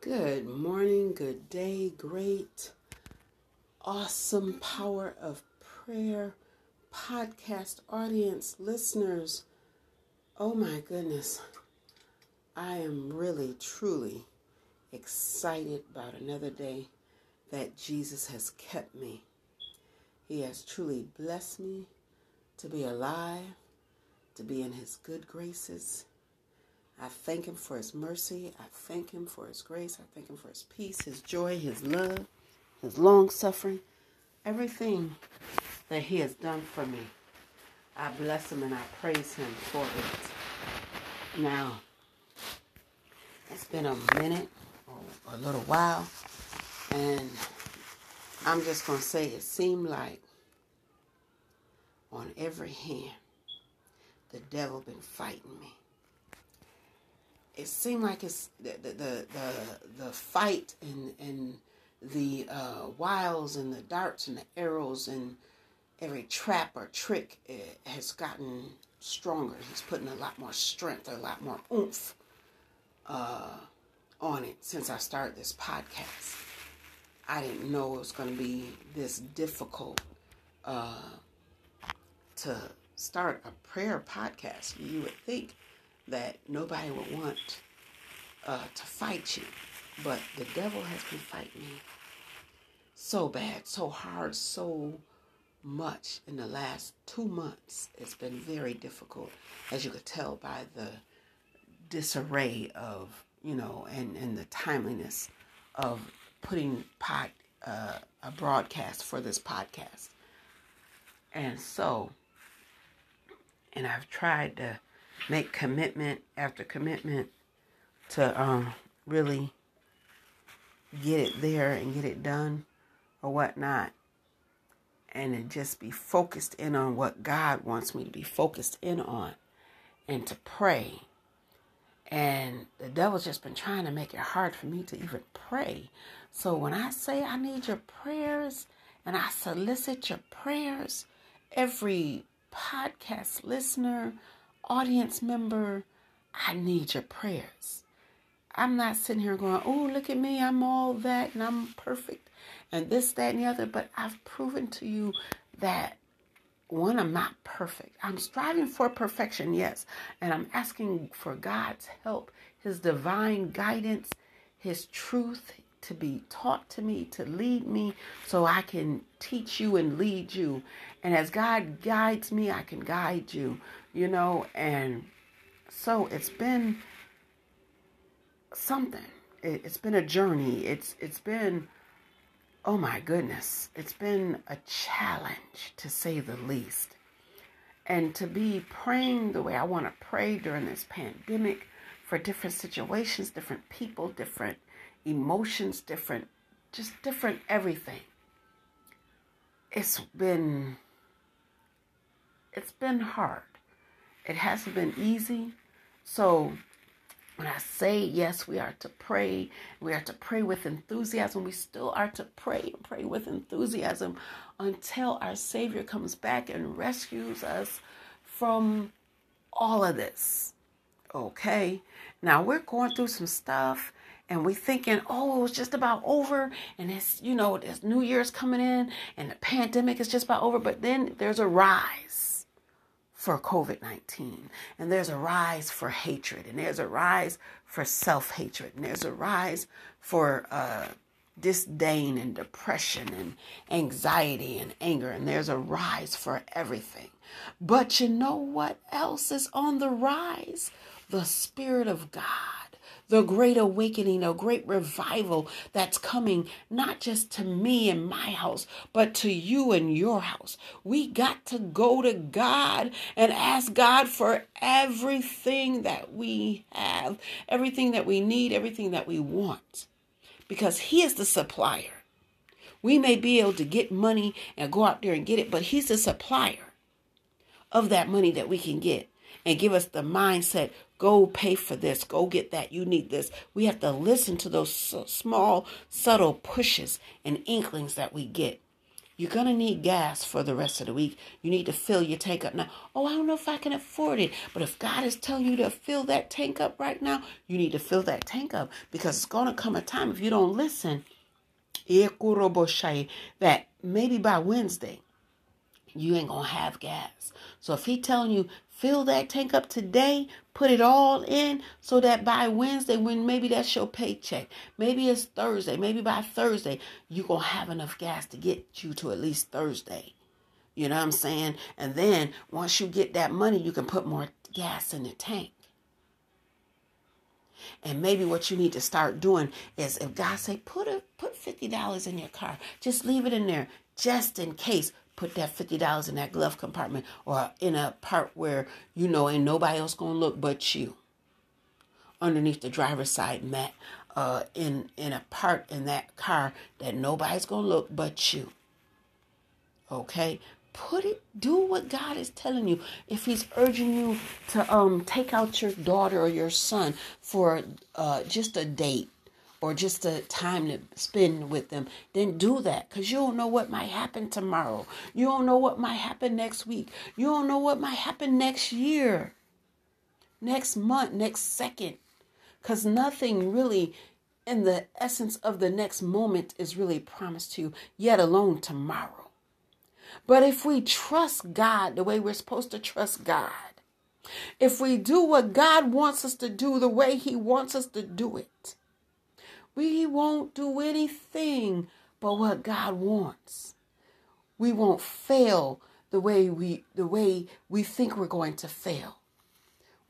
Good morning, good day, great, awesome power of prayer podcast audience, listeners. Oh my goodness, I am really, truly excited about another day that Jesus has kept me. He has truly blessed me to be alive, to be in His good graces I thank Him for His mercy. I thank Him for His grace. I thank Him for His peace, His joy, His love, His long suffering, everything that He has done for me. I bless Him and I praise Him for it. Now, it's been a minute or a little while, and I'm just going to say it seemed like on every hand the devil been fighting me it seemed like it's the the the, the, the fight and and the uh, wiles and the darts and the arrows and every trap or trick has gotten stronger. He's putting a lot more strength, a lot more oomph uh, on it since I started this podcast. I didn't know it was going to be this difficult uh, to start a prayer podcast. You would think that nobody would want uh, to fight you. But the devil has been fighting me so bad, so hard, so much in the last two months. It's been very difficult, as you could tell by the disarray of, you know, and, and the timeliness of putting pod, uh, a broadcast for this podcast. And so, and I've tried to make commitment after commitment to um, really get it there and get it done or whatnot. And to just be focused in on what God wants me to be focused in on and to pray. And the devil's just been trying to make it hard for me to even pray. So when I say I need your prayers and I solicit your prayers, every podcast listener, audience member, I need your prayers. I'm not sitting here going, oh, look at me, I'm all that and I'm perfect and this, that, and the other. But I've proven to you that one, I'm not perfect. I'm striving for perfection, yes. And I'm asking for God's help, His divine guidance, His truth to be taught to me, to lead me so I can teach you and lead you. And as God guides me, I can guide you, you know. And so it's been something. It, has been a journey. It's it's been oh my goodness. It's been a challenge to say the least. And to be praying the way I want to pray during this pandemic for different situations, different people, different emotions, different just different everything. It's been it's been hard. It hasn't been easy. So when I say yes, we are to pray. We are to pray with enthusiasm. We still are to pray and pray with enthusiasm until our Savior comes back and rescues us from all of this. Okay? Now we're going through some stuff and we're thinking, oh, it's just about over, and it's you know, this New Year's coming in, and the pandemic is just about over. But then there's a rise for COVID 19. And there's a rise for hatred, and there's a rise for self hatred, and there's a rise for uh, disdain and depression and anxiety and anger, and there's a rise for everything. But you know what else is on the rise? The Spirit of God the great awakening, a great revival that's coming not just to me and my house, but to you and your house. We got to go to God and ask God for everything that we have, everything that we need, everything that we want, because He is the supplier. We may be able to get money and go out there and get it, but He's the supplier of that money that we can get and give us the mindset go pay for this, go get that, you need this. We have to listen to those small, subtle pushes and inklings that we get. You're going to need gas for the rest of the week. You need to fill your tank up now. Oh, I don't know if I can afford it. But if God is telling you to fill that tank up right now, you need to fill that tank up because it's going to come a time if you don't listen eh, that maybe by Wednesday you ain't gonna have gas. So if he telling you fill that tank up today, put it all in so that by Wednesday, when maybe that's your paycheck, maybe it's Thursday, maybe by Thursday, you gonna have enough gas to get you to at least Thursday. You know what I'm saying? And then once you get that money, you can put more gas in the tank. And maybe what you need to start doing is if God say put a put fifty dollars in your car, just leave it in there just in case put that $50 in that glove compartment or in a part where you know ain't nobody else gonna look but you. Underneath the driver's side mat uh, in in a part in that car that nobody's gonna look but you. Okay? Put it do what god is telling you. If he's urging you to um take out your daughter or your son for uh just a date or just a time to spend with them, then do that because you don't know what might happen tomorrow. You don't know what might happen next week. You don't know what might happen next year, next month, next second. Because nothing really in the essence of the next moment is really promised to you, yet alone tomorrow. But if we trust God the way we're supposed to trust God, if we do what God wants us to do the way He wants us to do it, we won't do anything but what God wants. We won't fail the way we the way we think we're going to fail.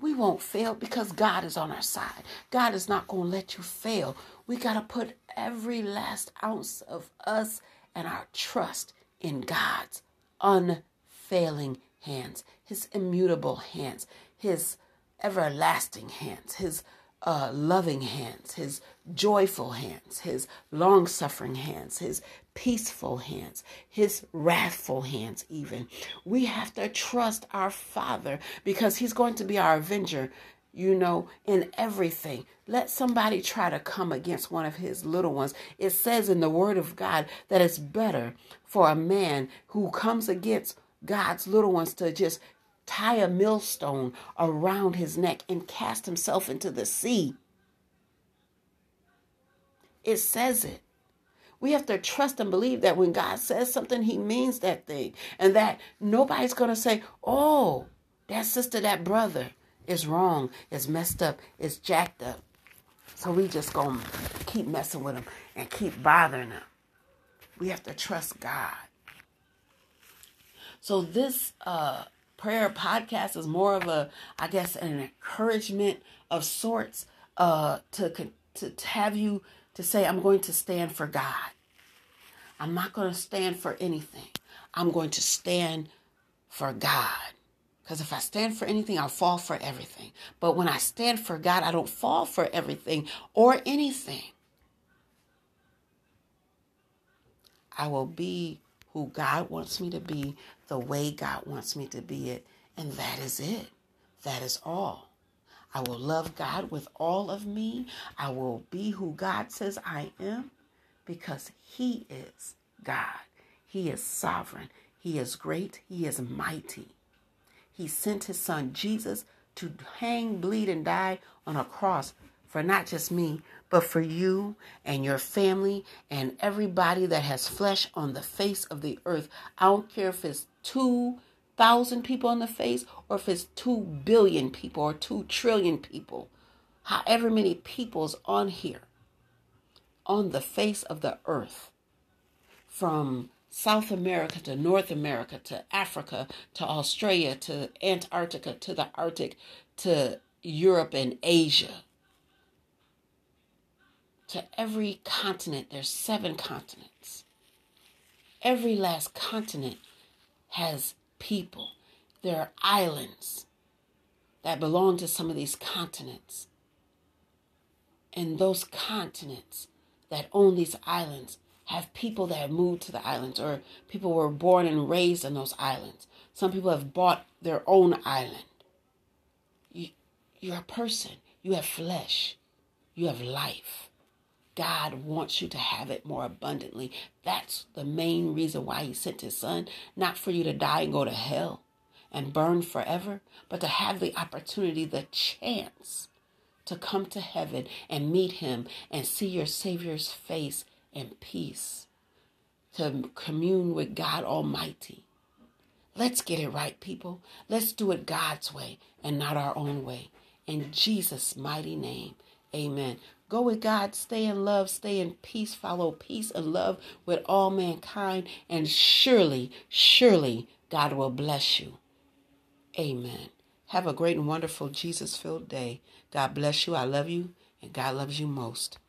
We won't fail because God is on our side. God is not going to let you fail. We got to put every last ounce of us and our trust in God's unfailing hands, his immutable hands, his everlasting hands, his uh, loving hands, his joyful hands, his long suffering hands, his peaceful hands, his wrathful hands, even. We have to trust our Father because he's going to be our avenger, you know, in everything. Let somebody try to come against one of his little ones. It says in the Word of God that it's better for a man who comes against God's little ones to just tie a millstone around his neck and cast himself into the sea. It says it. We have to trust and believe that when God says something, he means that thing. And that nobody's going to say, oh, that sister, that brother is wrong, is messed up, is jacked up. So we just going to keep messing with them and keep bothering them. We have to trust God. So this uh, prayer podcast is more of a, I guess, an encouragement of sorts uh, to, to, have you to say, I'm going to stand for God. I'm not going to stand for anything. I'm going to stand for God. Because if I stand for anything, I'll fall for everything. But when I stand for God, I don't fall for everything or anything. I will be who God wants me to be, the way God wants me to be it, and that is it. That is all. I will love God with all of me. I will be who God says I am because He is God. He is sovereign. He is great. He is mighty. He sent His Son Jesus to hang, bleed, and die on a cross for not just me, but for you and your family and everybody that has flesh on the face of the earth. I don't care if it's 2,000 people on the face or if it's 2 billion people or 2 trillion people. However many people's on here, on the face of the earth, from South America to North America to Africa to Australia to Antarctica to the Arctic to Europe and Asia to every continent. There's seven continents. Every last continent has people. There are islands that belong to some of these continents. And those continents that own these islands have people that have moved to the islands or people were born and raised on those islands. Some people have bought their own island. You, you're a person. You have flesh. You have life. God wants you to have it more abundantly. That's the main reason why He sent His Son, not for you to die and go to hell and burn forever, but to have the opportunity, the chance to come to heaven and meet Him and see your Savior's face in peace, to commune with God Almighty. Let's get it right, people. Let's do it God's way and not our own way. In Jesus' mighty name, amen. Go with God, stay in love, stay in peace, follow peace and love with all mankind, and surely, surely God will bless you. Amen. Have a great and wonderful Jesus filled day. God bless you. I love you, and God loves you most.